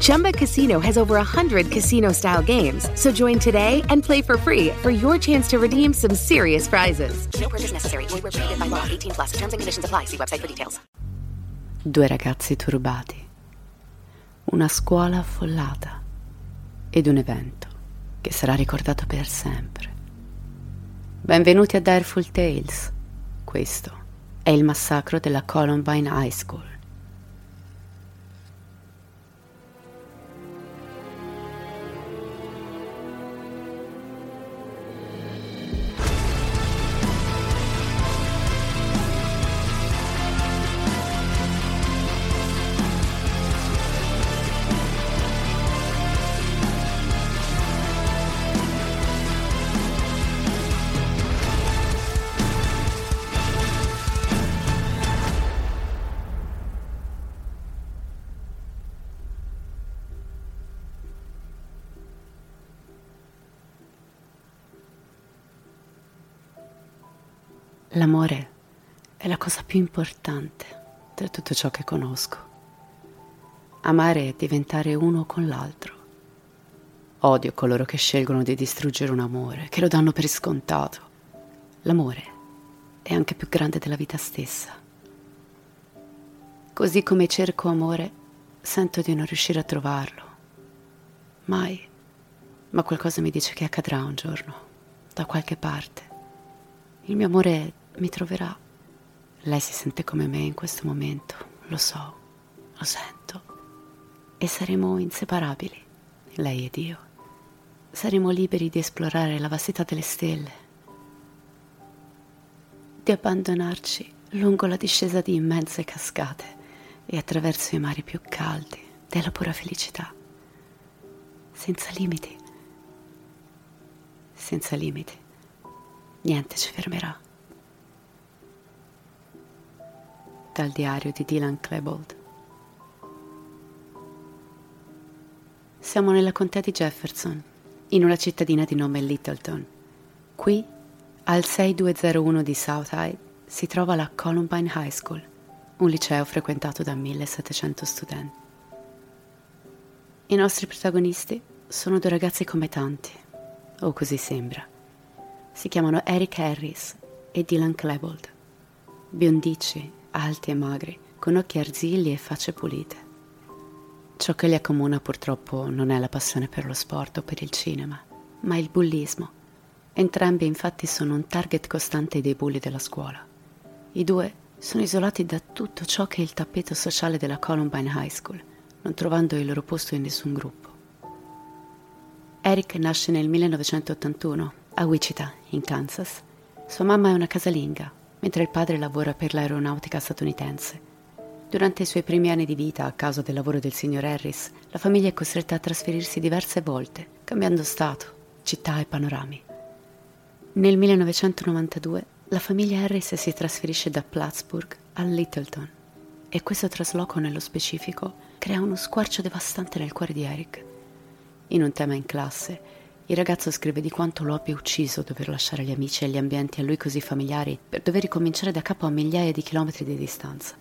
Chumba Casino has over 100 casino style games. So join today and play for free for your chance to redeem some serious prizes. No purchase necessary. Void where prohibited by law. 18 plus. Terms and conditions apply. See website for details. Due ragazzi turbati, una scuola affollata ed un evento che sarà ricordato per sempre. Benvenuti a Direful Tales. Questo è il massacro della Columbine High School. L'amore è la cosa più importante tra tutto ciò che conosco. Amare è diventare uno con l'altro. Odio coloro che scelgono di distruggere un amore, che lo danno per scontato. L'amore è anche più grande della vita stessa. Così come cerco amore, sento di non riuscire a trovarlo. Mai. Ma qualcosa mi dice che accadrà un giorno, da qualche parte. Il mio amore mi troverà. Lei si sente come me in questo momento, lo so, lo sento. E saremo inseparabili, lei ed io. Saremo liberi di esplorare la vastità delle stelle, di abbandonarci lungo la discesa di immense cascate e attraverso i mari più caldi della pura felicità. Senza limiti. Senza limiti. Niente ci fermerà. Dal diario di Dylan Klebold. Siamo nella contea di Jefferson, in una cittadina di nome Littleton. Qui, al 6201 di South High, si trova la Columbine High School, un liceo frequentato da 1700 studenti. I nostri protagonisti sono due ragazzi come tanti, o così sembra. Si chiamano Eric Harris e Dylan Klebold, biondicci, alti e magri, con occhi arzilli e facce pulite. Ciò che li accomuna purtroppo non è la passione per lo sport o per il cinema, ma il bullismo. Entrambi infatti sono un target costante dei bulli della scuola. I due sono isolati da tutto ciò che è il tappeto sociale della Columbine High School, non trovando il loro posto in nessun gruppo. Eric nasce nel 1981 a Wichita, in Kansas. Sua mamma è una casalinga, mentre il padre lavora per l'aeronautica statunitense. Durante i suoi primi anni di vita, a causa del lavoro del signor Harris, la famiglia è costretta a trasferirsi diverse volte, cambiando stato, città e panorami. Nel 1992 la famiglia Harris si trasferisce da Plattsburgh a Littleton e questo trasloco nello specifico crea uno squarcio devastante nel cuore di Eric. In un tema in classe, il ragazzo scrive di quanto lo abbia ucciso dover lasciare gli amici e gli ambienti a lui così familiari per dover ricominciare da capo a migliaia di chilometri di distanza.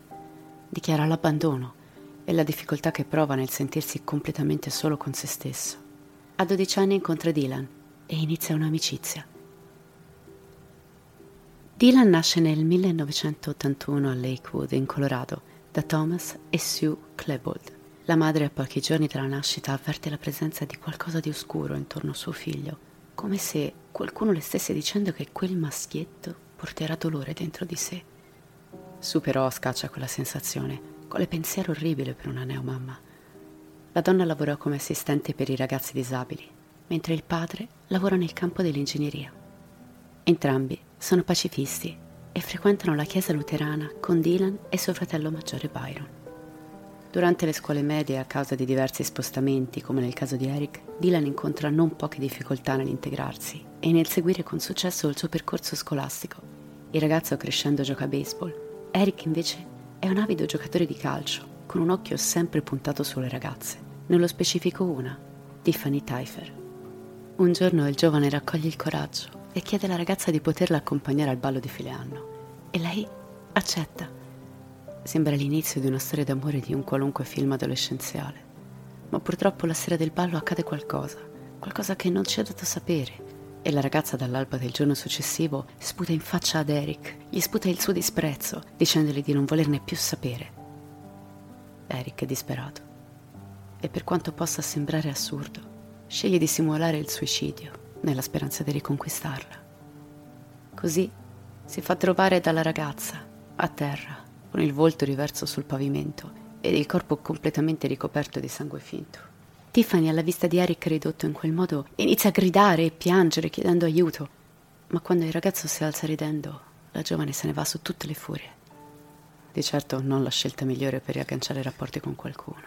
Dichiara l'abbandono e la difficoltà che prova nel sentirsi completamente solo con se stesso. A 12 anni incontra Dylan e inizia un'amicizia. Dylan nasce nel 1981 a Lakewood, in Colorado, da Thomas e Sue Klebold. La madre a pochi giorni dalla nascita avverte la presenza di qualcosa di oscuro intorno a suo figlio, come se qualcuno le stesse dicendo che quel maschietto porterà dolore dentro di sé. Su però scaccia quella sensazione, quale pensiero orribile per una neomamma. La donna lavorò come assistente per i ragazzi disabili, mentre il padre lavora nel campo dell'ingegneria. Entrambi sono pacifisti e frequentano la chiesa luterana con Dylan e suo fratello maggiore Byron. Durante le scuole medie, a causa di diversi spostamenti, come nel caso di Eric, Dylan incontra non poche difficoltà nell'integrarsi e nel seguire con successo il suo percorso scolastico. Il ragazzo crescendo gioca a baseball. Eric invece è un avido giocatore di calcio, con un occhio sempre puntato sulle ragazze, nello specifico una, Tiffany Teifer. Un giorno il giovane raccoglie il coraggio e chiede alla ragazza di poterla accompagnare al ballo di fine anno. E lei accetta Sembra l'inizio di una storia d'amore di un qualunque film adolescenziale. Ma purtroppo la sera del ballo accade qualcosa, qualcosa che non ci è dato sapere. E la ragazza dall'alba del giorno successivo sputa in faccia ad Eric, gli sputa il suo disprezzo, dicendogli di non volerne più sapere. Eric è disperato. E per quanto possa sembrare assurdo, sceglie di simulare il suicidio nella speranza di riconquistarla. Così si fa trovare dalla ragazza, a terra, con il volto riverso sul pavimento ed il corpo completamente ricoperto di sangue finto. Tiffany, alla vista di Eric ridotto in quel modo, inizia a gridare e piangere chiedendo aiuto, ma quando il ragazzo si alza ridendo, la giovane se ne va su tutte le furie. Di certo non la scelta migliore per riagganciare rapporti con qualcuno.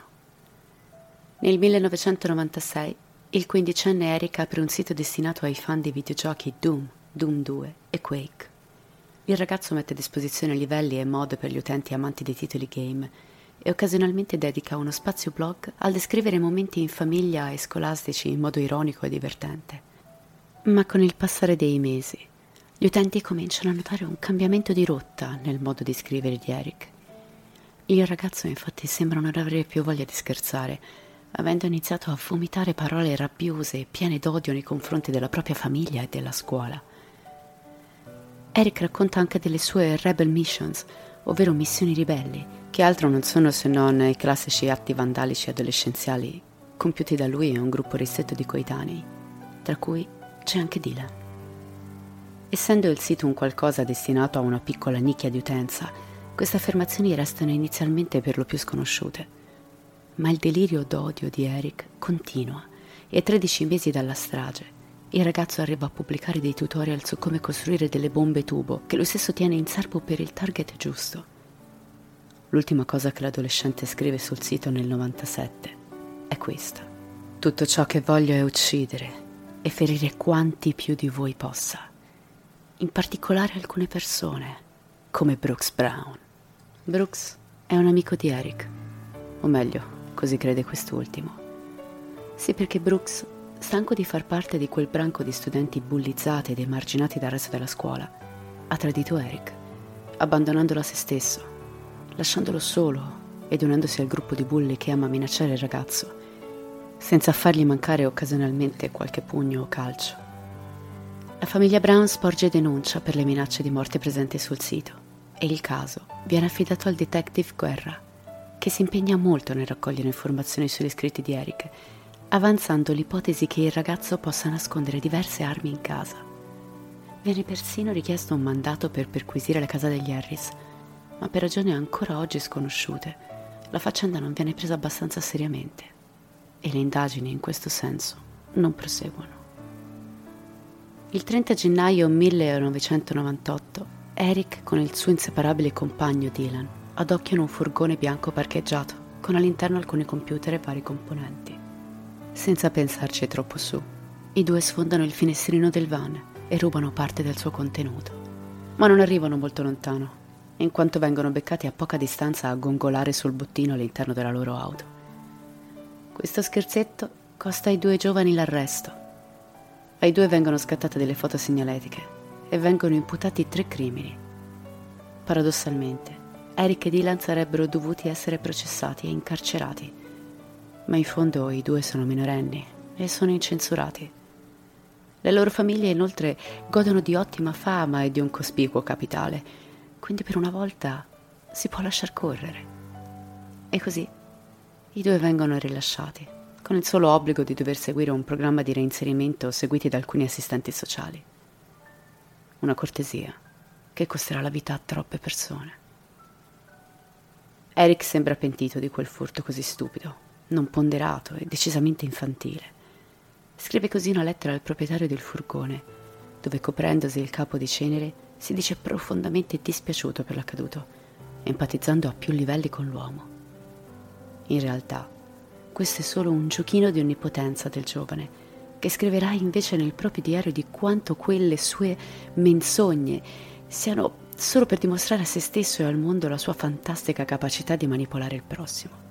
Nel 1996 il quindicenne Eric apre un sito destinato ai fan dei videogiochi Doom, Doom 2 e Quake. Il ragazzo mette a disposizione livelli e mod per gli utenti amanti dei titoli game e occasionalmente dedica uno spazio blog al descrivere momenti in famiglia e scolastici in modo ironico e divertente. Ma con il passare dei mesi, gli utenti cominciano a notare un cambiamento di rotta nel modo di scrivere di Eric. Il ragazzo infatti sembra non avere più voglia di scherzare, avendo iniziato a vomitare parole rabbiose e piene d'odio nei confronti della propria famiglia e della scuola. Eric racconta anche delle sue rebel missions, ovvero missioni ribelli, che altro non sono se non i classici atti vandalici adolescenziali compiuti da lui e un gruppo ristretto di coetanei, tra cui c'è anche Dylan. Essendo il sito un qualcosa destinato a una piccola nicchia di utenza, queste affermazioni restano inizialmente per lo più sconosciute. Ma il delirio d'odio di Eric continua e a 13 mesi dalla strage il ragazzo arriva a pubblicare dei tutorial su come costruire delle bombe tubo che lui stesso tiene in serbo per il target giusto. L'ultima cosa che l'adolescente scrive sul sito nel 97 è questa. Tutto ciò che voglio è uccidere e ferire quanti più di voi possa, in particolare alcune persone, come Brooks Brown. Brooks è un amico di Eric, o meglio, così crede quest'ultimo. Sì, perché Brooks stanco di far parte di quel branco di studenti bullizzati ed emarginati dal resto della scuola, ha tradito Eric, abbandonandolo a se stesso, lasciandolo solo ed unendosi al gruppo di bulli che ama minacciare il ragazzo, senza fargli mancare occasionalmente qualche pugno o calcio. La famiglia Brown sporge denuncia per le minacce di morte presenti sul sito e il caso viene affidato al detective Guerra, che si impegna molto nel raccogliere informazioni sugli scritti di Eric avanzando l'ipotesi che il ragazzo possa nascondere diverse armi in casa. Viene persino richiesto un mandato per perquisire la casa degli Harris, ma per ragioni ancora oggi sconosciute, la faccenda non viene presa abbastanza seriamente e le indagini in questo senso non proseguono. Il 30 gennaio 1998, Eric con il suo inseparabile compagno Dylan adocchiano un furgone bianco parcheggiato con all'interno alcuni computer e vari componenti. Senza pensarci troppo su, i due sfondano il finestrino del van e rubano parte del suo contenuto. Ma non arrivano molto lontano, in quanto vengono beccati a poca distanza a gongolare sul bottino all'interno della loro auto. Questo scherzetto costa ai due giovani l'arresto, Ai due vengono scattate delle foto segnaletiche e vengono imputati tre crimini. Paradossalmente, Eric e Dylan sarebbero dovuti essere processati e incarcerati, ma in fondo i due sono minorenni e sono incensurati. Le loro famiglie inoltre godono di ottima fama e di un cospicuo capitale, quindi per una volta si può lasciar correre. E così i due vengono rilasciati, con il solo obbligo di dover seguire un programma di reinserimento seguiti da alcuni assistenti sociali. Una cortesia che costerà la vita a troppe persone. Eric sembra pentito di quel furto così stupido, non ponderato e decisamente infantile. Scrive così una lettera al proprietario del furgone, dove coprendosi il capo di cenere si dice profondamente dispiaciuto per l'accaduto, empatizzando a più livelli con l'uomo. In realtà, questo è solo un giochino di onnipotenza del giovane, che scriverà invece nel proprio diario di quanto quelle sue menzogne siano solo per dimostrare a se stesso e al mondo la sua fantastica capacità di manipolare il prossimo.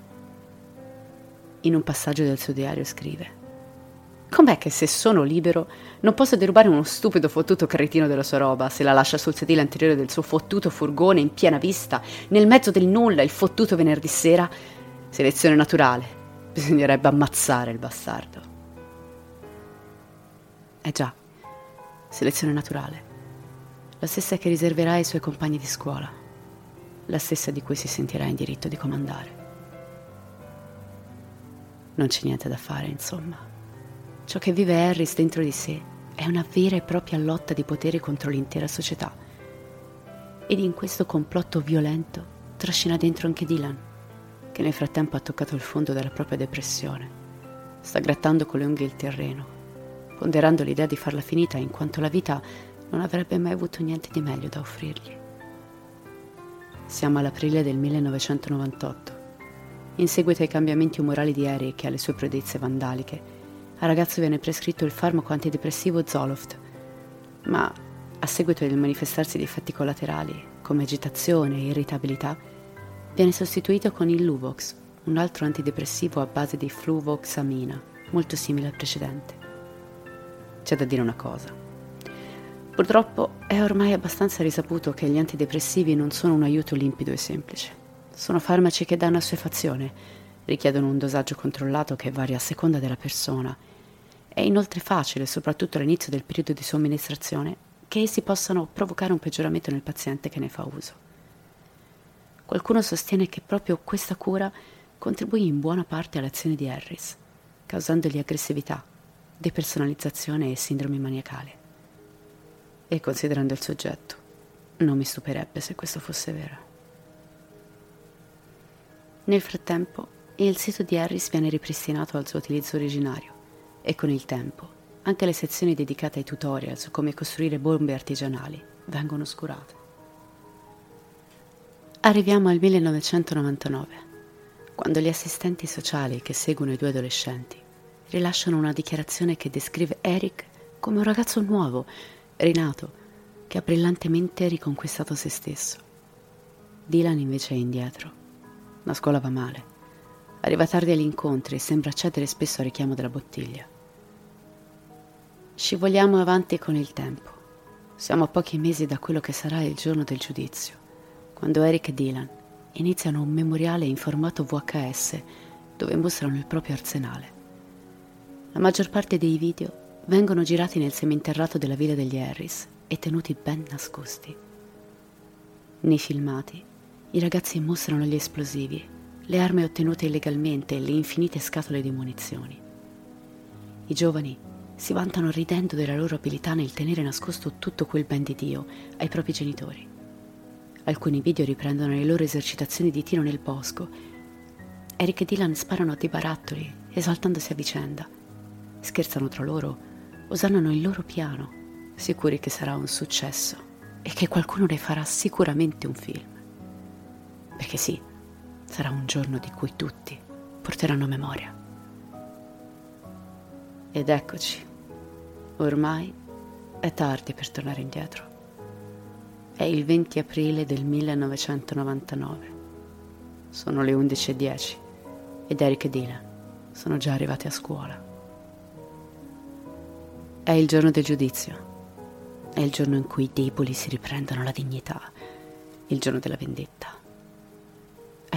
In un passaggio del suo diario scrive Com'è che se sono libero non posso derubare uno stupido fottuto cretino della sua roba se la lascia sul sedile anteriore del suo fottuto furgone in piena vista, nel mezzo del nulla, il fottuto venerdì sera? Selezione naturale. Bisognerebbe ammazzare il bastardo. Eh già, selezione naturale. La stessa che riserverà ai suoi compagni di scuola. La stessa di cui si sentirà in diritto di comandare. Non c'è niente da fare, insomma. Ciò che vive Harris dentro di sé è una vera e propria lotta di potere contro l'intera società. Ed in questo complotto violento trascina dentro anche Dylan, che nel frattempo ha toccato il fondo della propria depressione. Sta grattando con le unghie il terreno, ponderando l'idea di farla finita in quanto la vita non avrebbe mai avuto niente di meglio da offrirgli. Siamo all'aprile del 1998. In seguito ai cambiamenti umorali di Eric e alle sue prodezze vandaliche, al ragazzo viene prescritto il farmaco antidepressivo Zoloft, ma a seguito del manifestarsi di effetti collaterali come agitazione e irritabilità, viene sostituito con il Luvox, un altro antidepressivo a base di fluvoxamina, molto simile al precedente. C'è da dire una cosa. Purtroppo è ormai abbastanza risaputo che gli antidepressivi non sono un aiuto limpido e semplice. Sono farmaci che danno assuefazione, richiedono un dosaggio controllato che varia a seconda della persona è inoltre facile, soprattutto all'inizio del periodo di somministrazione, che essi possano provocare un peggioramento nel paziente che ne fa uso. Qualcuno sostiene che proprio questa cura contribuì in buona parte all'azione di Harris, causandogli aggressività, depersonalizzazione e sindromi maniacali. E considerando il soggetto, non mi stupirebbe se questo fosse vero. Nel frattempo, il sito di Harris viene ripristinato al suo utilizzo originario e con il tempo anche le sezioni dedicate ai tutorial su come costruire bombe artigianali vengono oscurate. Arriviamo al 1999, quando gli assistenti sociali che seguono i due adolescenti rilasciano una dichiarazione che descrive Eric come un ragazzo nuovo, rinato, che ha brillantemente riconquistato se stesso. Dylan invece è indietro. La scuola va male. Arriva tardi agli incontri e sembra cedere spesso al richiamo della bottiglia. Scivoliamo avanti con il tempo. Siamo a pochi mesi da quello che sarà il giorno del giudizio, quando Eric e Dylan iniziano un memoriale in formato VHS dove mostrano il proprio arsenale. La maggior parte dei video vengono girati nel seminterrato della villa degli Harris e tenuti ben nascosti. Nei filmati i ragazzi mostrano gli esplosivi, le armi ottenute illegalmente e le infinite scatole di munizioni. I giovani si vantano ridendo della loro abilità nel tenere nascosto tutto quel ben di Dio ai propri genitori. Alcuni video riprendono le loro esercitazioni di tiro nel bosco. Eric e Dylan sparano a dei barattoli, esaltandosi a vicenda. Scherzano tra loro, osannano il loro piano, sicuri che sarà un successo e che qualcuno ne farà sicuramente un film. Perché sì, sarà un giorno di cui tutti porteranno memoria. Ed eccoci Ormai è tardi per tornare indietro. È il 20 aprile del 1999. Sono le 11.10 ed Eric e Dylan sono già arrivati a scuola. È il giorno del giudizio. È il giorno in cui i deboli si riprendono la dignità. Il giorno della vendetta.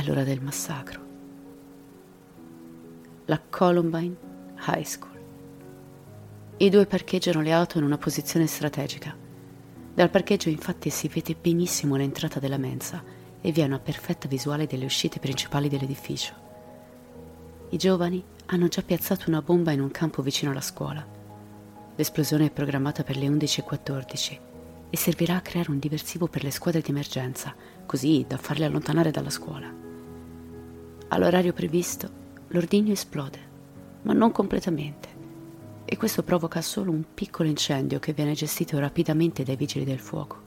L'ora del massacro. La Columbine High School. I due parcheggiano le auto in una posizione strategica. Dal parcheggio infatti si vede benissimo l'entrata della mensa e vi è una perfetta visuale delle uscite principali dell'edificio. I giovani hanno già piazzato una bomba in un campo vicino alla scuola. L'esplosione è programmata per le 11.14 e servirà a creare un diversivo per le squadre di emergenza, così da farle allontanare dalla scuola. All'orario previsto, l'ordigno esplode, ma non completamente e questo provoca solo un piccolo incendio che viene gestito rapidamente dai vigili del fuoco.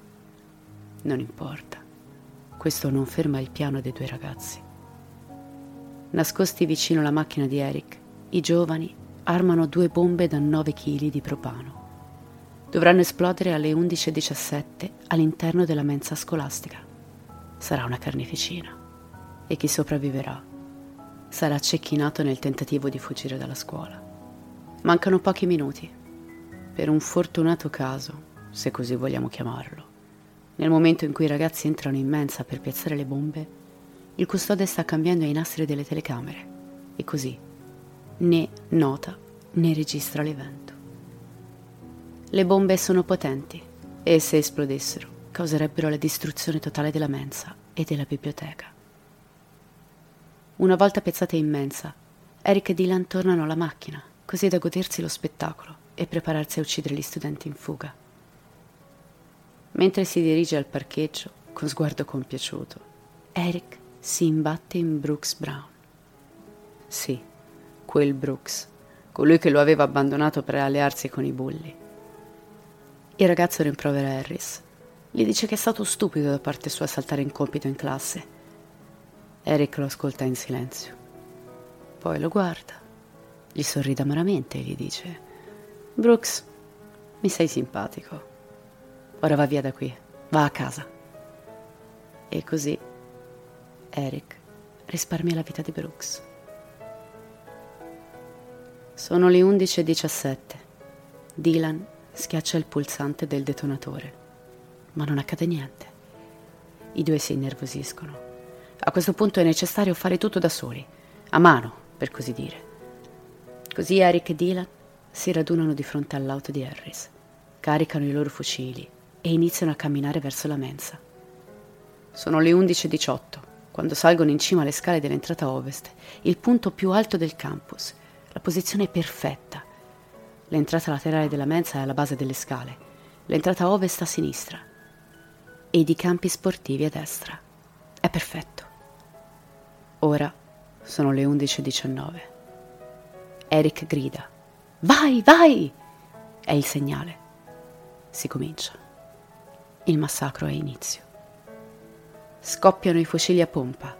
Non importa, questo non ferma il piano dei due ragazzi. Nascosti vicino alla macchina di Eric, i giovani armano due bombe da 9 kg di propano. Dovranno esplodere alle 11.17 all'interno della mensa scolastica. Sarà una carneficina e chi sopravviverà sarà cecchinato nel tentativo di fuggire dalla scuola. Mancano pochi minuti. Per un fortunato caso, se così vogliamo chiamarlo, nel momento in cui i ragazzi entrano in mensa per piazzare le bombe, il custode sta cambiando i nastri delle telecamere e così né nota né registra l'evento. Le bombe sono potenti e se esplodessero causerebbero la distruzione totale della mensa e della biblioteca. Una volta piazzate in mensa, Eric e Dylan tornano alla macchina così da godersi lo spettacolo e prepararsi a uccidere gli studenti in fuga. Mentre si dirige al parcheggio, con sguardo compiaciuto, Eric si imbatte in Brooks Brown. Sì, quel Brooks, colui che lo aveva abbandonato per allearsi con i bulli. Il ragazzo rimprovera Harris. Gli dice che è stato stupido da parte sua saltare in compito in classe. Eric lo ascolta in silenzio. Poi lo guarda gli sorride amaramente e gli dice Brooks, mi sei simpatico. Ora va via da qui, va a casa. E così Eric risparmia la vita di Brooks. Sono le 11.17. Dylan schiaccia il pulsante del detonatore, ma non accade niente. I due si innervosiscono. A questo punto è necessario fare tutto da soli, a mano, per così dire. Così Eric e Dylan si radunano di fronte all'auto di Harris, caricano i loro fucili e iniziano a camminare verso la mensa. Sono le 11.18 quando salgono in cima alle scale dell'entrata ovest, il punto più alto del campus, la posizione perfetta. L'entrata laterale della mensa è alla base delle scale, l'entrata ovest a sinistra e i campi sportivi a destra. È perfetto. Ora sono le 11.19. Eric grida. Vai, vai! È il segnale. Si comincia. Il massacro ha inizio. Scoppiano i fucili a pompa.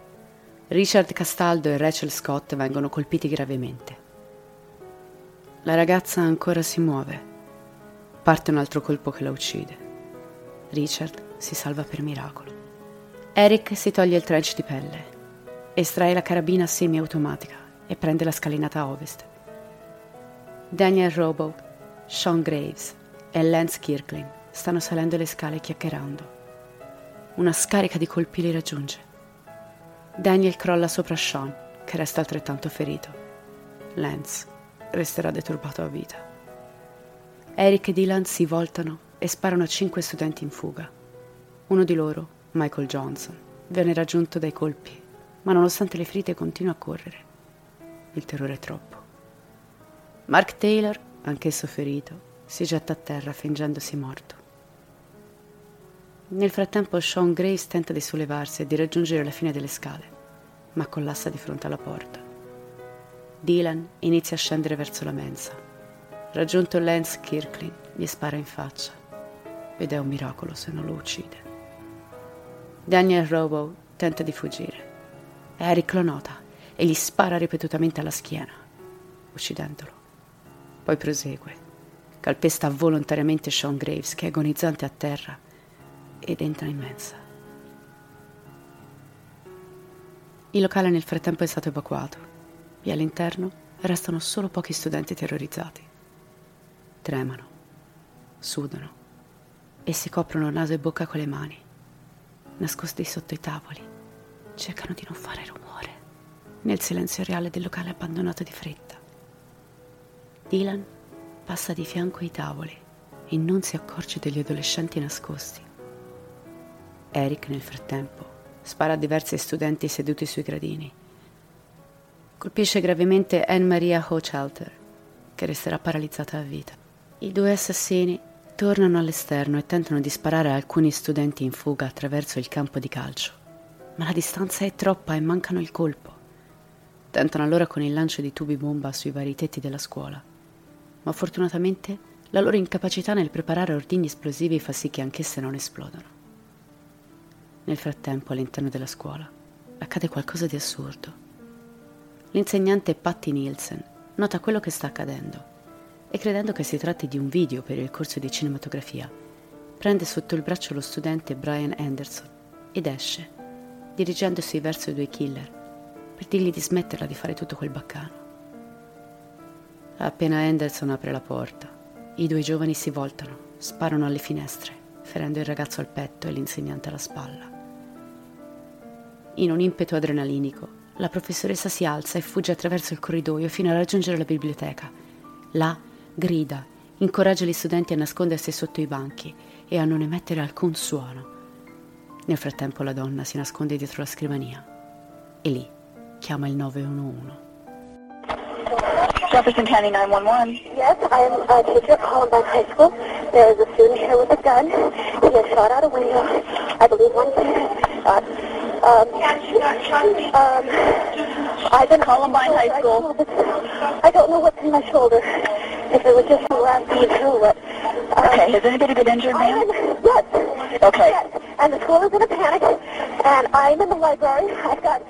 Richard Castaldo e Rachel Scott vengono colpiti gravemente. La ragazza ancora si muove. Parte un altro colpo che la uccide. Richard si salva per miracolo. Eric si toglie il trench di pelle, estrae la carabina semiautomatica e prende la scalinata ovest. Daniel Robo, Sean Graves e Lance Kirkland stanno salendo le scale chiacchierando. Una scarica di colpi li raggiunge. Daniel crolla sopra Sean, che resta altrettanto ferito. Lance resterà deturbato a vita. Eric e Dylan si voltano e sparano a cinque studenti in fuga. Uno di loro, Michael Johnson, viene raggiunto dai colpi, ma nonostante le ferite continua a correre. Il terrore è troppo. Mark Taylor, anch'esso ferito, si getta a terra fingendosi morto. Nel frattempo Sean Grace tenta di sollevarsi e di raggiungere la fine delle scale, ma collassa di fronte alla porta. Dylan inizia a scendere verso la mensa. Raggiunto Lance Kirklin, gli spara in faccia ed è un miracolo se non lo uccide. Daniel Robo tenta di fuggire. Eric lo nota e gli spara ripetutamente alla schiena, uccidendolo. Poi prosegue. Calpesta volontariamente Sean Graves, che è agonizzante a terra, ed entra in mensa. Il locale nel frattempo è stato evacuato e all'interno restano solo pochi studenti terrorizzati. Tremano sudano e si coprono naso e bocca con le mani, nascosti sotto i tavoli, cercano di non fare rumore nel silenzio reale del locale abbandonato di fretta. Dylan passa di fianco ai tavoli e non si accorge degli adolescenti nascosti. Eric, nel frattempo, spara a diversi studenti seduti sui gradini. Colpisce gravemente Anne-Maria Hochhalter, che resterà paralizzata a vita. I due assassini tornano all'esterno e tentano di sparare a alcuni studenti in fuga attraverso il campo di calcio, ma la distanza è troppa e mancano il colpo. Tentano allora con il lancio di tubi bomba sui vari tetti della scuola, ma fortunatamente la loro incapacità nel preparare ordigni esplosivi fa sì che anch'esse non esplodano. Nel frattempo, all'interno della scuola, accade qualcosa di assurdo. L'insegnante Patty Nielsen nota quello che sta accadendo e credendo che si tratti di un video per il corso di cinematografia, prende sotto il braccio lo studente Brian Anderson ed esce, dirigendosi verso i due killer per dirgli di smetterla di fare tutto quel baccano. Appena Anderson apre la porta, i due giovani si voltano, sparano alle finestre, ferendo il ragazzo al petto e l'insegnante alla spalla. In un impeto adrenalinico, la professoressa si alza e fugge attraverso il corridoio fino a raggiungere la biblioteca. Là grida, incoraggia gli studenti a nascondersi sotto i banchi e a non emettere alcun suono. Nel frattempo la donna si nasconde dietro la scrivania e lì chiama il 911. Jefferson County 911. Yes, I am a teacher at Columbine High School. There is a student here with a gun. He has shot out a window. I believe one shot. Um, um, I've been Columbine High School. I don't know what's in my shoulder. If it was just the last beat through it. Um, okay, has anybody been injured, ma'am? Yes. Okay. Yes. And the school is in a panic. And I'm in the library. I've got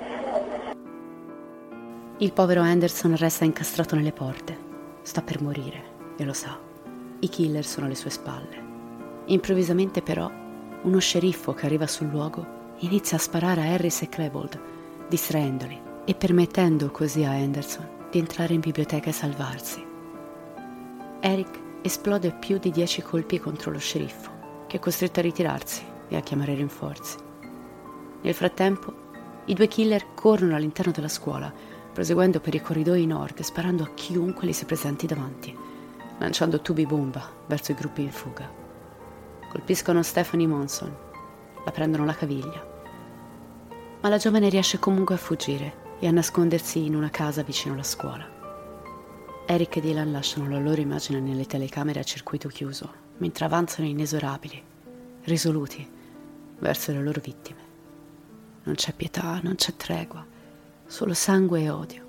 Il povero Anderson resta incastrato nelle porte. Sta per morire, e lo sa. I killer sono alle sue spalle. Improvvisamente però, uno sceriffo che arriva sul luogo inizia a sparare a Harris e Klebold, distraendoli e permettendo così a Anderson di entrare in biblioteca e salvarsi. Eric esplode più di dieci colpi contro lo sceriffo, che è costretto a ritirarsi e a chiamare rinforzi. Nel frattempo, i due killer corrono all'interno della scuola, proseguendo per i corridoi nord, sparando a chiunque li si presenti davanti, lanciando tubi bomba verso i gruppi in fuga. Colpiscono Stephanie Monson, la prendono la caviglia. Ma la giovane riesce comunque a fuggire e a nascondersi in una casa vicino alla scuola. Eric e Dylan lasciano la loro immagine nelle telecamere a circuito chiuso, mentre avanzano inesorabili, risoluti, verso le loro vittime. Non c'è pietà, non c'è tregua solo sangue e odio,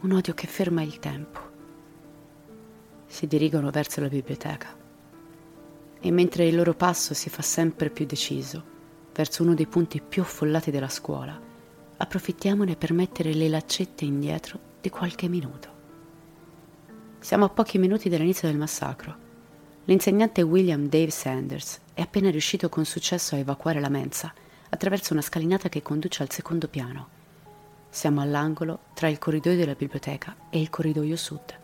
un odio che ferma il tempo. Si dirigono verso la biblioteca e mentre il loro passo si fa sempre più deciso verso uno dei punti più affollati della scuola, approfittiamone per mettere le laccette indietro di qualche minuto. Siamo a pochi minuti dall'inizio del massacro. L'insegnante William Dave Sanders è appena riuscito con successo a evacuare la mensa attraverso una scalinata che conduce al secondo piano siamo all'angolo tra il corridoio della biblioteca e il corridoio sud.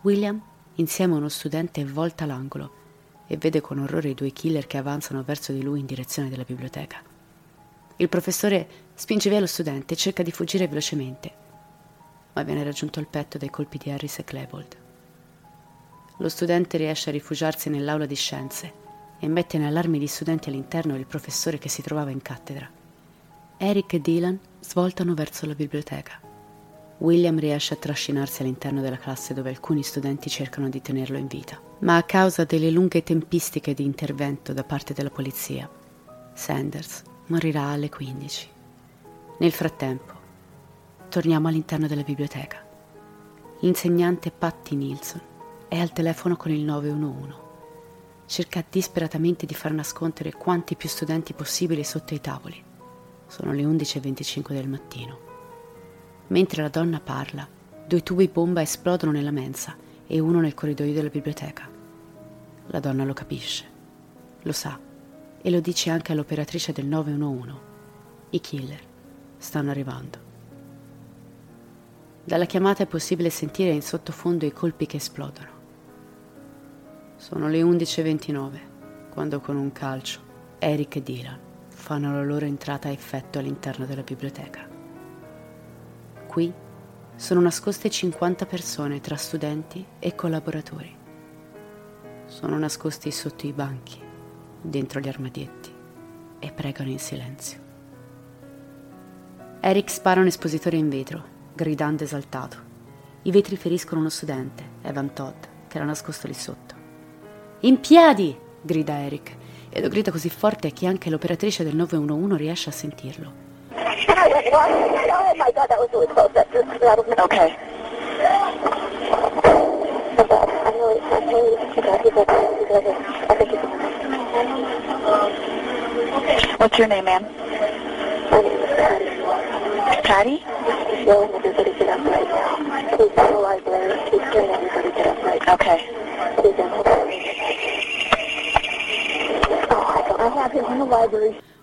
William, insieme a uno studente, volta l'angolo e vede con orrore i due killer che avanzano verso di lui in direzione della biblioteca. Il professore spinge via lo studente e cerca di fuggire velocemente, ma viene raggiunto al petto dai colpi di Harris e Klebold. Lo studente riesce a rifugiarsi nell'aula di scienze e mette in allarme gli studenti all'interno e il professore che si trovava in cattedra. Eric e Dylan svoltano verso la biblioteca. William riesce a trascinarsi all'interno della classe dove alcuni studenti cercano di tenerlo in vita, ma a causa delle lunghe tempistiche di intervento da parte della polizia, Sanders morirà alle 15. Nel frattempo, torniamo all'interno della biblioteca. L'insegnante Patty Nilsson è al telefono con il 911. Cerca disperatamente di far nascondere quanti più studenti possibili sotto i tavoli sono le 11.25 del mattino. Mentre la donna parla, due tubi bomba esplodono nella mensa e uno nel corridoio della biblioteca. La donna lo capisce, lo sa e lo dice anche all'operatrice del 911. I killer stanno arrivando. Dalla chiamata è possibile sentire in sottofondo i colpi che esplodono. Sono le 11.29 quando con un calcio Eric e Dylan fanno la loro entrata a effetto all'interno della biblioteca. Qui sono nascoste 50 persone tra studenti e collaboratori. Sono nascosti sotto i banchi, dentro gli armadietti e pregano in silenzio. Eric spara un espositore in vetro, gridando esaltato. I vetri feriscono uno studente, Evan Todd, che era nascosto lì sotto. In piedi! grida Eric, e lo grida così forte che anche l'operatrice del 911 riesce a sentirlo. Oh my god, that was really close. That just rattled me. Okay. I'm really, I'm really, I think he's What's your name, ma'am? My name is Patty. Patty? Yelling everybody get up right now. Please, in the library. He's hearing everybody get up right now. Okay. Please, don't.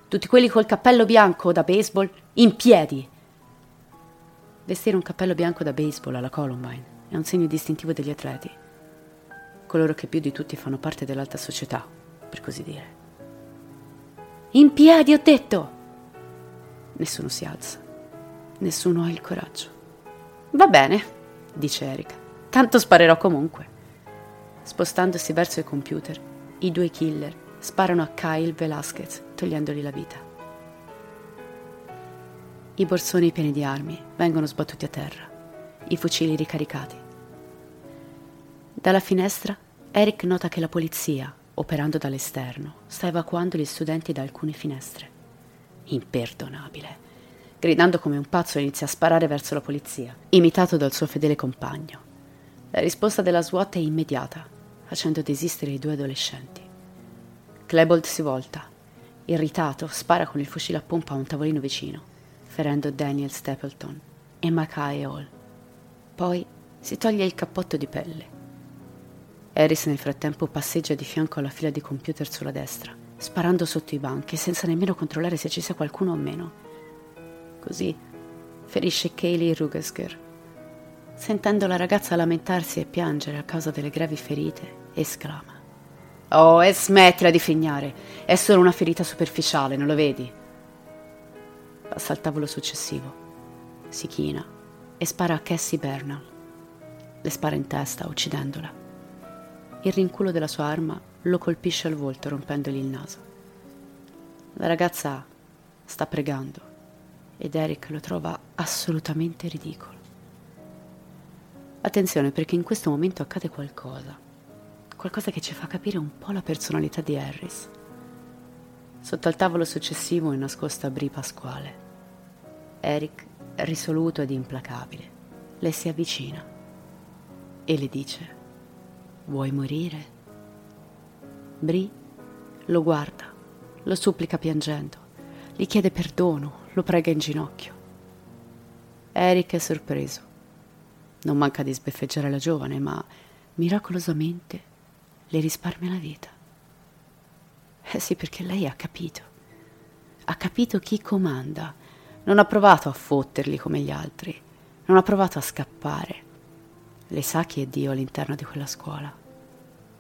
Tutti quelli col cappello bianco da baseball in piedi. Vestire un cappello bianco da baseball alla Columbine è un segno distintivo degli atleti, coloro che più di tutti fanno parte dell'alta società, per così dire. In piedi, ho detto! Nessuno si alza, nessuno ha il coraggio. Va bene, dice Erika, tanto sparerò comunque. Spostandosi verso il computer, i due killer sparano a Kyle Velasquez, togliendogli la vita. I borsoni pieni di armi vengono sbattuti a terra, i fucili ricaricati. Dalla finestra, Eric nota che la polizia, operando dall'esterno, sta evacuando gli studenti da alcune finestre. Imperdonabile. Gridando come un pazzo inizia a sparare verso la polizia, imitato dal suo fedele compagno. La risposta della SWAT è immediata, facendo desistere i due adolescenti. Klebold si volta. Irritato, spara con il fucile a pompa a un tavolino vicino, ferendo Daniel Stapleton e Mackay Hall. Poi si toglie il cappotto di pelle. Harris nel frattempo passeggia di fianco alla fila di computer sulla destra, sparando sotto i banchi senza nemmeno controllare se ci sia qualcuno o meno. Così ferisce Kaylee Rugesker. Sentendo la ragazza lamentarsi e piangere a causa delle gravi ferite, esclama. Oh, e smettila di frignare. È solo una ferita superficiale, non lo vedi? Passa al tavolo successivo. Si china e spara a Cassie Bernal. Le spara in testa, uccidendola. Il rinculo della sua arma lo colpisce al volto, rompendogli il naso. La ragazza sta pregando ed Eric lo trova assolutamente ridicolo. Attenzione perché in questo momento accade qualcosa qualcosa che ci fa capire un po' la personalità di Harris. Sotto al tavolo successivo è nascosta Bri Pasquale. Eric, risoluto ed implacabile, le si avvicina e le dice: Vuoi morire? Bri lo guarda, lo supplica piangendo, gli chiede perdono, lo prega in ginocchio. Eric è sorpreso. Non manca di sbeffeggiare la giovane, ma miracolosamente le risparmia la vita. Eh sì, perché lei ha capito. Ha capito chi comanda. Non ha provato a fotterli come gli altri. Non ha provato a scappare. Le sa chi è Dio all'interno di quella scuola.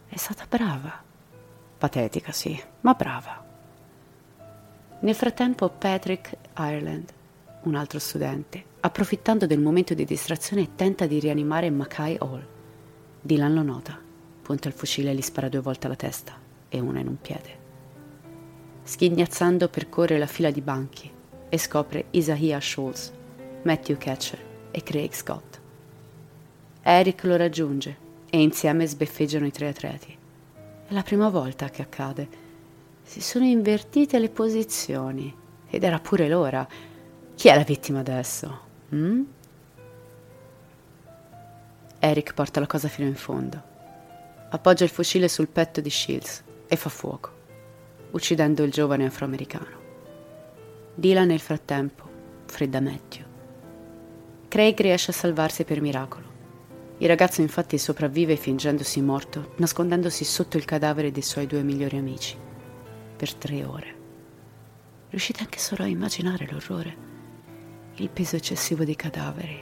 È stata brava. Patetica, sì, ma brava. Nel frattempo Patrick Ireland, un altro studente, approfittando del momento di distrazione, tenta di rianimare Mackay Hall. Dylan lo nota punta il fucile e gli spara due volte alla testa e una in un piede. Sghignazzando percorre la fila di banchi e scopre Isaiah Schultz, Matthew Catcher e Craig Scott. Eric lo raggiunge e insieme sbeffeggiano i tre atleti. È la prima volta che accade. Si sono invertite le posizioni ed era pure l'ora. Chi è la vittima adesso? Mm? Eric porta la cosa fino in fondo appoggia il fucile sul petto di Shields e fa fuoco, uccidendo il giovane afroamericano. Dylan nel frattempo fredda Matthew. Craig riesce a salvarsi per miracolo. Il ragazzo infatti sopravvive fingendosi morto, nascondendosi sotto il cadavere dei suoi due migliori amici. Per tre ore. Riuscite anche solo a immaginare l'orrore? Il peso eccessivo dei cadaveri,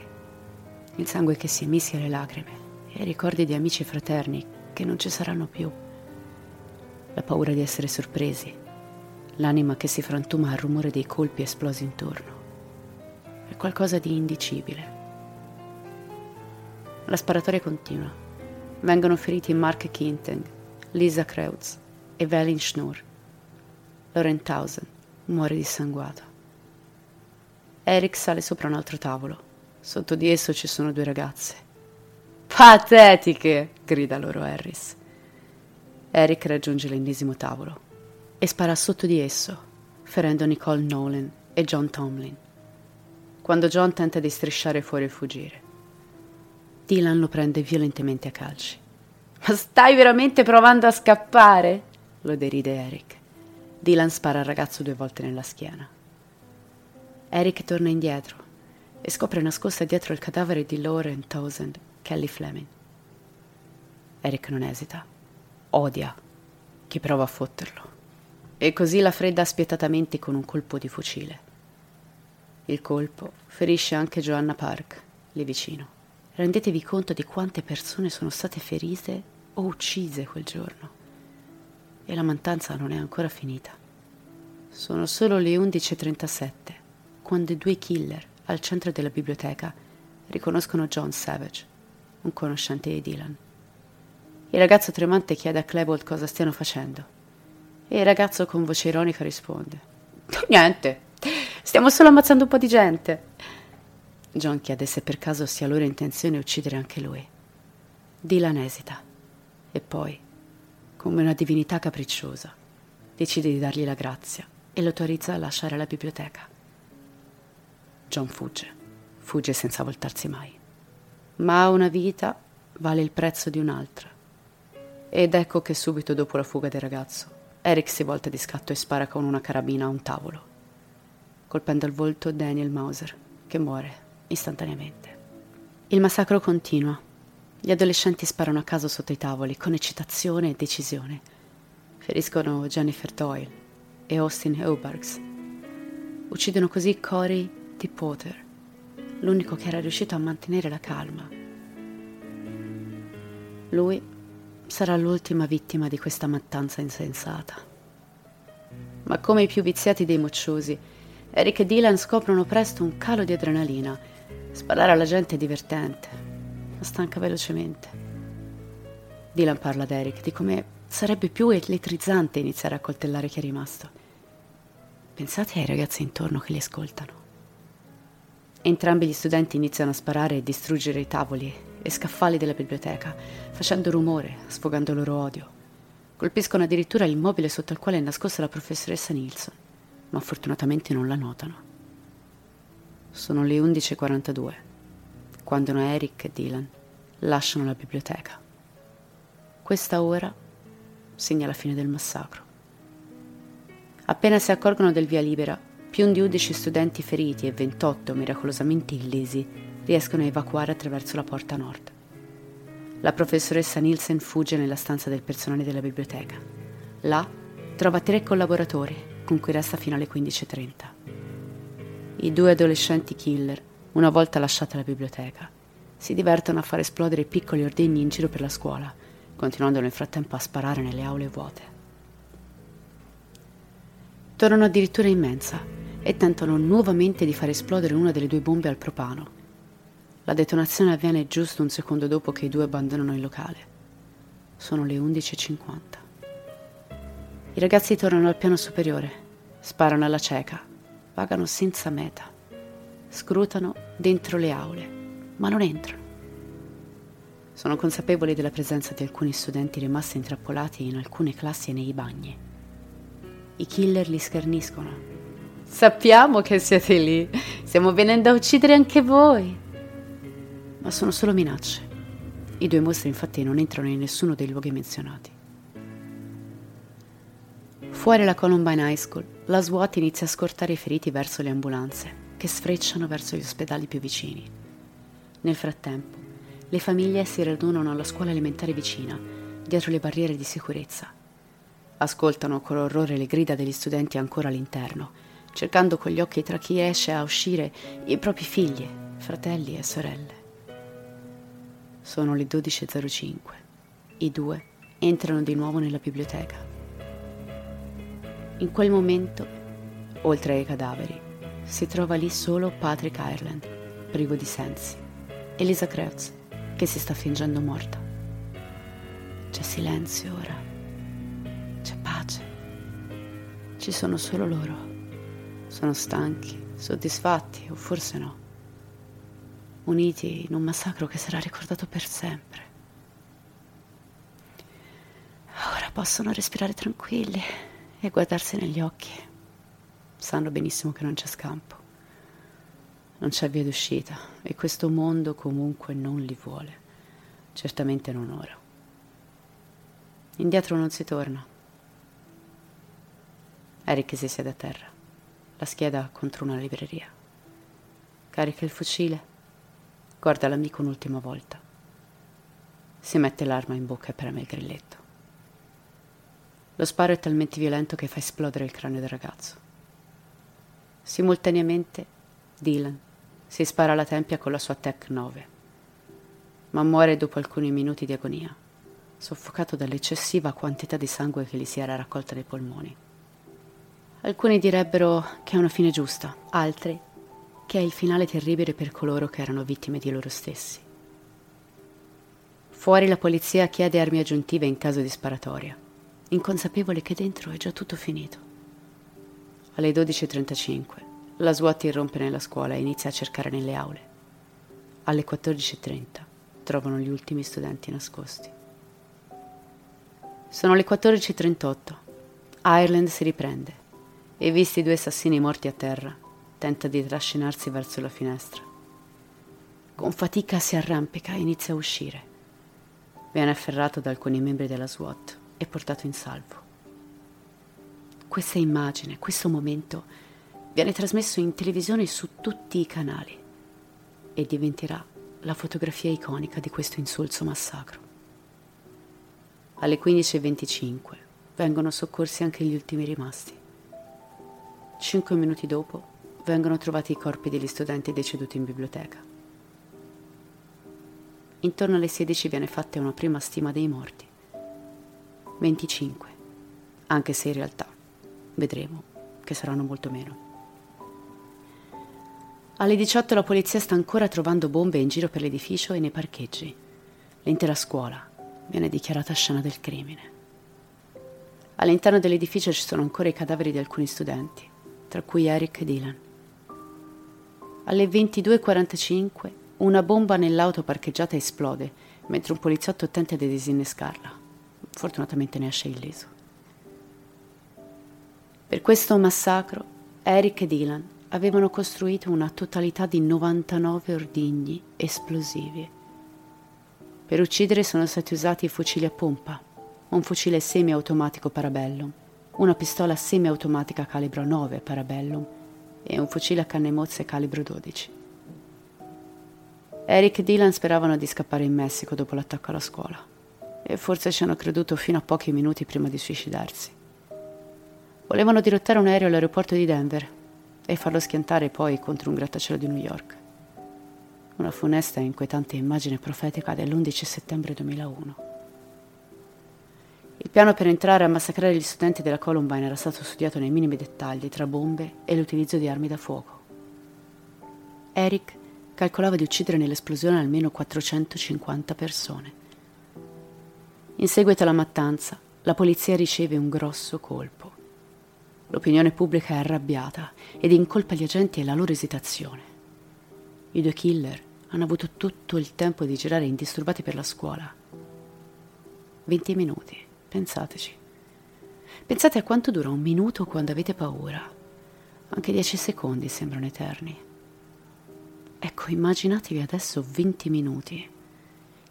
il sangue che si emischia alle lacrime e i ricordi di amici fraterni che non ci saranno più. la paura di essere sorpresi, l'anima che si frantuma al rumore dei colpi esplosi intorno. È qualcosa di indicibile. La sparatoria continua. Vengono feriti Mark Kinting, Lisa Kreutz e Velin Schnur. Lorenthausen muore dissanguato. Eric sale sopra un altro tavolo. Sotto di esso ci sono due ragazze. Patetiche! grida loro Harris. Eric raggiunge l'ennesimo tavolo e spara sotto di esso, ferendo Nicole Nolan e John Tomlin. Quando John tenta di strisciare fuori e fuggire, Dylan lo prende violentemente a calci. Ma stai veramente provando a scappare? lo deride Eric. Dylan spara al ragazzo due volte nella schiena. Eric torna indietro e scopre nascosta dietro il cadavere di Lauren Townsend Kelly Fleming. Eric non esita, odia chi prova a fotterlo e così la fredda spietatamente con un colpo di fucile. Il colpo ferisce anche Joanna Park, lì vicino. Rendetevi conto di quante persone sono state ferite o uccise quel giorno. E la mantanza non è ancora finita. Sono solo le 11.37 quando i due killer al centro della biblioteca riconoscono John Savage, un conoscente di Dylan. Il ragazzo tremante chiede a Klebold cosa stiano facendo e il ragazzo con voce ironica risponde: Niente, stiamo solo ammazzando un po' di gente. John chiede se per caso sia loro intenzione uccidere anche lui. Dylan esita e poi, come una divinità capricciosa, decide di dargli la grazia e lo autorizza a lasciare la biblioteca. John fugge, fugge senza voltarsi mai. Ma una vita vale il prezzo di un'altra. Ed ecco che subito dopo la fuga del ragazzo, Eric si volta di scatto e spara con una carabina a un tavolo, colpendo al volto Daniel Mauser, che muore istantaneamente. Il massacro continua. Gli adolescenti sparano a caso sotto i tavoli, con eccitazione e decisione. Feriscono Jennifer Doyle e Austin Eubarks. Uccidono così Corey T. Potter, l'unico che era riuscito a mantenere la calma. Lui sarà l'ultima vittima di questa mattanza insensata. Ma come i più viziati dei mocciosi, Eric e Dylan scoprono presto un calo di adrenalina Sparare alla gente è divertente, ma stanca velocemente. Dylan parla ad Eric di come sarebbe più elettrizzante iniziare a coltellare chi è rimasto. Pensate ai ragazzi intorno che li ascoltano. Entrambi gli studenti iniziano a sparare e distruggere i tavoli e scaffali della biblioteca, facendo rumore, sfogando il loro odio. Colpiscono addirittura il mobile sotto il quale è nascosta la professoressa Nilsson, ma fortunatamente non la notano. Sono le 11.42, quando Eric e Dylan lasciano la biblioteca. Questa ora segna la fine del massacro. Appena si accorgono del via libera, più di 11 studenti feriti e 28 miracolosamente illesi riescono a evacuare attraverso la porta nord. La professoressa Nielsen fugge nella stanza del personale della biblioteca. Là trova tre collaboratori con cui resta fino alle 15.30 i due adolescenti killer, una volta lasciata la biblioteca, si divertono a far esplodere piccoli ordigni in giro per la scuola, continuando nel frattempo a sparare nelle aule vuote. Tornano addirittura in mensa e tentano nuovamente di far esplodere una delle due bombe al propano. La detonazione avviene giusto un secondo dopo che i due abbandonano il locale. Sono le 11.50. I ragazzi tornano al piano superiore, sparano alla cieca vagano senza meta, scrutano dentro le aule, ma non entrano. Sono consapevoli della presenza di alcuni studenti rimasti intrappolati in alcune classi e nei bagni. I killer li scherniscono. Sappiamo che siete lì, stiamo venendo a uccidere anche voi. Ma sono solo minacce. I due mostri infatti non entrano in nessuno dei luoghi menzionati. Fuori la Columbine High School, la SWAT inizia a scortare i feriti verso le ambulanze, che sfrecciano verso gli ospedali più vicini. Nel frattempo, le famiglie si radunano alla scuola elementare vicina, dietro le barriere di sicurezza. Ascoltano con orrore le grida degli studenti ancora all'interno, cercando con gli occhi tra chi esce a uscire i propri figli, fratelli e sorelle. Sono le 12.05. I due entrano di nuovo nella biblioteca In quel momento, oltre ai cadaveri, si trova lì solo Patrick Ireland, privo di sensi, e Lisa Kreutz, che si sta fingendo morta. C'è silenzio ora. C'è pace. Ci sono solo loro. Sono stanchi, soddisfatti, o forse no. Uniti in un massacro che sarà ricordato per sempre. Ora possono respirare tranquilli e guardarsi negli occhi. Sanno benissimo che non c'è scampo. Non c'è via d'uscita e questo mondo comunque non li vuole. Certamente non ora. Indietro non si torna. Eric si siede a terra, la schieda contro una libreria. Carica il fucile, guarda l'amico un'ultima volta. Si mette l'arma in bocca e preme il grilletto. Lo sparo è talmente violento che fa esplodere il cranio del ragazzo. Simultaneamente, Dylan si spara alla tempia con la sua Tech 9, ma muore dopo alcuni minuti di agonia, soffocato dall'eccessiva quantità di sangue che gli si era raccolta nei polmoni. Alcuni direbbero che è una fine giusta, altri che è il finale terribile per coloro che erano vittime di loro stessi. Fuori la polizia chiede armi aggiuntive in caso di sparatoria, inconsapevole che dentro è già tutto finito. Alle 12.35 la SWAT irrompe nella scuola e inizia a cercare nelle aule. Alle 14.30 trovano gli ultimi studenti nascosti. Sono le 14.38. Ireland si riprende e, visti i due assassini morti a terra, tenta di trascinarsi verso la finestra. Con fatica si arrampica e inizia a uscire. Viene afferrato da alcuni membri della SWAT e portato in salvo. Questa immagine, questo momento viene trasmesso in televisione su tutti i canali e diventerà la fotografia iconica di questo insulso massacro. Alle 15.25 vengono soccorsi anche gli ultimi rimasti. Cinque minuti dopo vengono trovati i corpi degli studenti deceduti in biblioteca. Intorno alle 16 viene fatta una prima stima dei morti. 25, anche se in realtà vedremo che saranno molto meno. Alle 18 la polizia sta ancora trovando bombe in giro per l'edificio e nei parcheggi. L'intera scuola viene dichiarata scena del crimine. All'interno dell'edificio ci sono ancora i cadaveri di alcuni studenti, tra cui Eric e Dylan. Alle 22.45 una bomba nell'auto parcheggiata esplode mentre un poliziotto tenta di disinnescarla. Fortunatamente ne esce illeso. Per questo massacro, Eric e Dylan avevano costruito una totalità di 99 ordigni esplosivi. Per uccidere sono stati usati fucili a pompa, un fucile semiautomatico Parabellum, una pistola semiautomatica calibro 9 Parabellum e un fucile a canne mozze calibro 12. Eric e Dylan speravano di scappare in Messico dopo l'attacco alla scuola e forse ci hanno creduto fino a pochi minuti prima di suicidarsi. Volevano dirottare un aereo all'aeroporto di Denver e farlo schiantare poi contro un grattacielo di New York. Una funesta e inquietante immagine profetica dell'11 settembre 2001. Il piano per entrare a massacrare gli studenti della Columbine era stato studiato nei minimi dettagli tra bombe e l'utilizzo di armi da fuoco. Eric calcolava di uccidere nell'esplosione almeno 450 persone. In seguito alla mattanza, la polizia riceve un grosso colpo. L'opinione pubblica è arrabbiata ed incolpa gli agenti e la loro esitazione. I due killer hanno avuto tutto il tempo di girare indisturbati per la scuola. 20 minuti, pensateci. Pensate a quanto dura un minuto quando avete paura. Anche 10 secondi sembrano eterni. Ecco, immaginatevi adesso 20 minuti,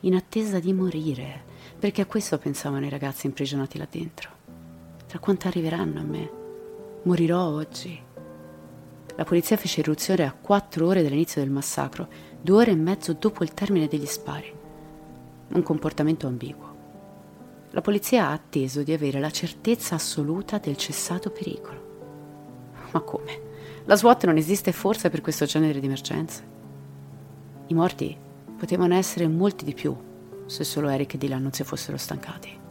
in attesa di morire, perché a questo pensavano i ragazzi imprigionati là dentro. Tra quanto arriveranno a me? Morirò oggi. La polizia fece irruzione a quattro ore dall'inizio del massacro, due ore e mezzo dopo il termine degli spari. Un comportamento ambiguo. La polizia ha atteso di avere la certezza assoluta del cessato pericolo. Ma come? La SWAT non esiste forse per questo genere di emergenze? I morti potevano essere molti di più se solo Eric e Dylan non si fossero stancati.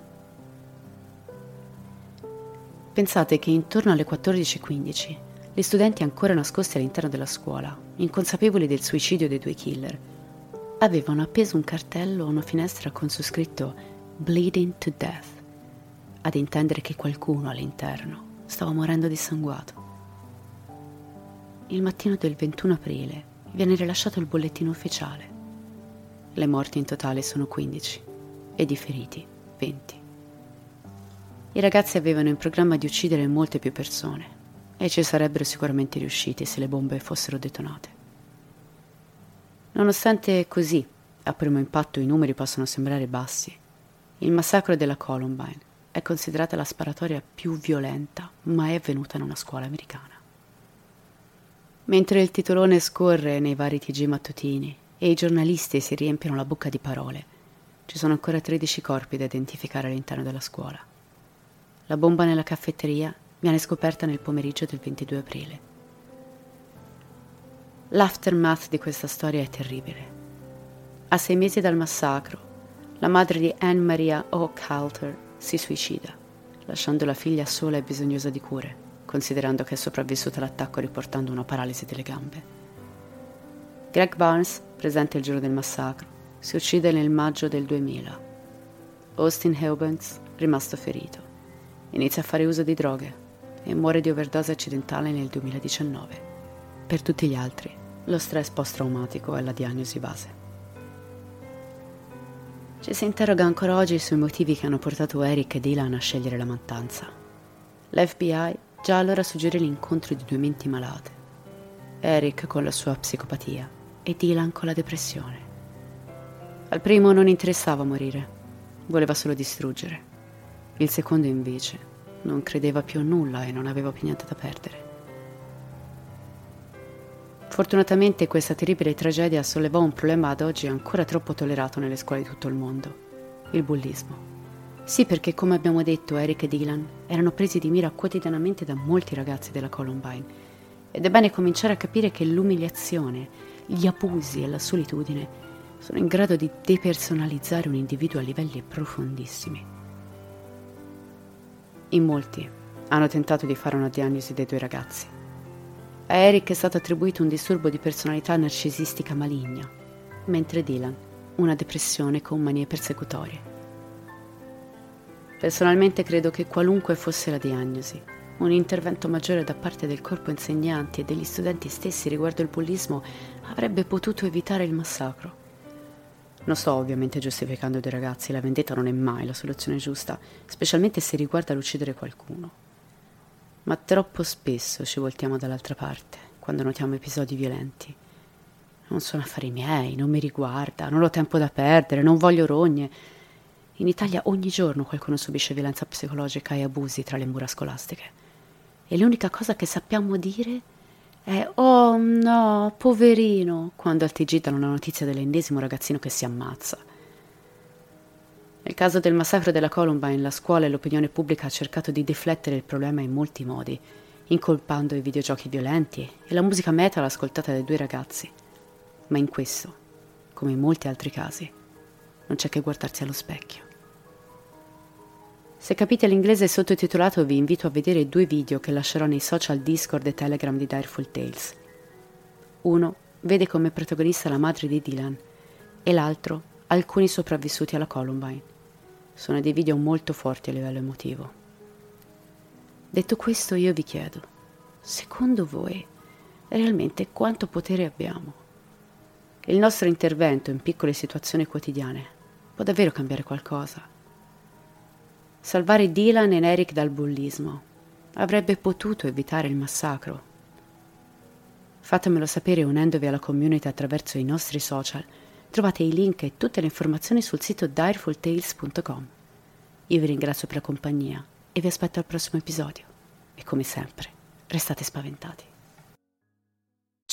Pensate che intorno alle 14.15 gli studenti ancora nascosti all'interno della scuola, inconsapevoli del suicidio dei due killer, avevano appeso un cartello a una finestra con su scritto Bleeding to Death, ad intendere che qualcuno all'interno stava morendo dissanguato. Il mattino del 21 aprile viene rilasciato il bollettino ufficiale. Le morti in totale sono 15 ed i feriti 20. I ragazzi avevano in programma di uccidere molte più persone e ci sarebbero sicuramente riusciti se le bombe fossero detonate. Nonostante così, a primo impatto i numeri possono sembrare bassi, il massacro della Columbine è considerata la sparatoria più violenta mai avvenuta in una scuola americana. Mentre il titolone scorre nei vari TG mattutini e i giornalisti si riempiono la bocca di parole, ci sono ancora 13 corpi da identificare all'interno della scuola. La bomba nella caffetteria viene scoperta nel pomeriggio del 22 aprile. L'aftermath di questa storia è terribile. A sei mesi dal massacro, la madre di Anne Maria O'Calter si suicida, lasciando la figlia sola e bisognosa di cure, considerando che è sopravvissuta all'attacco riportando una paralisi delle gambe. Greg Barnes, presente il giorno del massacro, si uccide nel maggio del 2000. Austin Eubanks, rimasto ferito, inizia a fare uso di droghe e muore di overdose accidentale nel 2019. Per tutti gli altri, lo stress post-traumatico è la diagnosi base. Ci si interroga ancora oggi sui motivi che hanno portato Eric e Dylan a scegliere la mattanza. L'FBI già allora suggerì l'incontro di due menti malate. Eric con la sua psicopatia e Dylan con la depressione. Al primo non interessava morire, voleva solo distruggere. Il secondo invece non credeva più a nulla e non aveva più niente da perdere. Fortunatamente questa terribile tragedia sollevò un problema ad oggi ancora troppo tollerato nelle scuole di tutto il mondo, il bullismo. Sì, perché come abbiamo detto, Eric e Dylan erano presi di mira quotidianamente da molti ragazzi della Columbine ed è bene cominciare a capire che l'umiliazione, gli abusi e la solitudine sono in grado di depersonalizzare un individuo a livelli profondissimi. In molti hanno tentato di fare una diagnosi dei due ragazzi. A Eric è stato attribuito un disturbo di personalità narcisistica maligna, mentre Dylan una depressione con manie persecutorie. Personalmente credo che qualunque fosse la diagnosi, un intervento maggiore da parte del corpo insegnanti e degli studenti stessi riguardo il bullismo avrebbe potuto evitare il massacro. Non sto ovviamente giustificando dei ragazzi, la vendetta non è mai la soluzione giusta, specialmente se riguarda l'uccidere qualcuno. Ma troppo spesso ci voltiamo dall'altra parte quando notiamo episodi violenti. Non sono affari miei, non mi riguarda, non ho tempo da perdere, non voglio rogne. In Italia ogni giorno qualcuno subisce violenza psicologica e abusi tra le mura scolastiche. E l'unica cosa che sappiamo dire è è oh no, poverino, quando al TG danno la notizia dell'ennesimo ragazzino che si ammazza. Nel caso del massacro della Columbine, la scuola e l'opinione pubblica ha cercato di deflettere il problema in molti modi, incolpando i videogiochi violenti e la musica metal ascoltata dai due ragazzi. Ma in questo, come in molti altri casi, non c'è che guardarsi allo specchio. Se capite l'inglese sottotitolato vi invito a vedere due video che lascerò nei social Discord e Telegram di Direful Tales. Uno vede come protagonista la madre di Dylan e l'altro alcuni sopravvissuti alla Columbine. Sono dei video molto forti a livello emotivo. Detto questo io vi chiedo, secondo voi realmente quanto potere abbiamo? Il nostro intervento in piccole situazioni quotidiane può davvero cambiare qualcosa? Salvare Dylan e Eric dal bullismo. Avrebbe potuto evitare il massacro. Fatemelo sapere unendovi alla community attraverso i nostri social. Trovate i link e tutte le informazioni sul sito direfultales.com. Io vi ringrazio per la compagnia e vi aspetto al prossimo episodio. E come sempre, restate spaventati.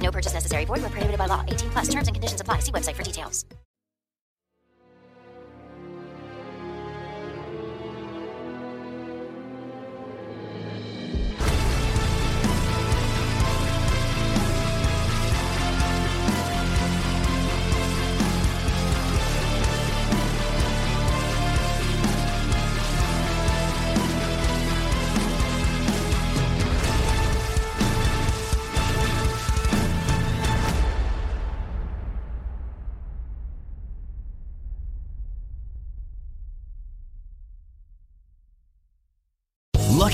No purchase necessary. Void where prohibited by law. 18 plus terms and conditions apply. See website for details.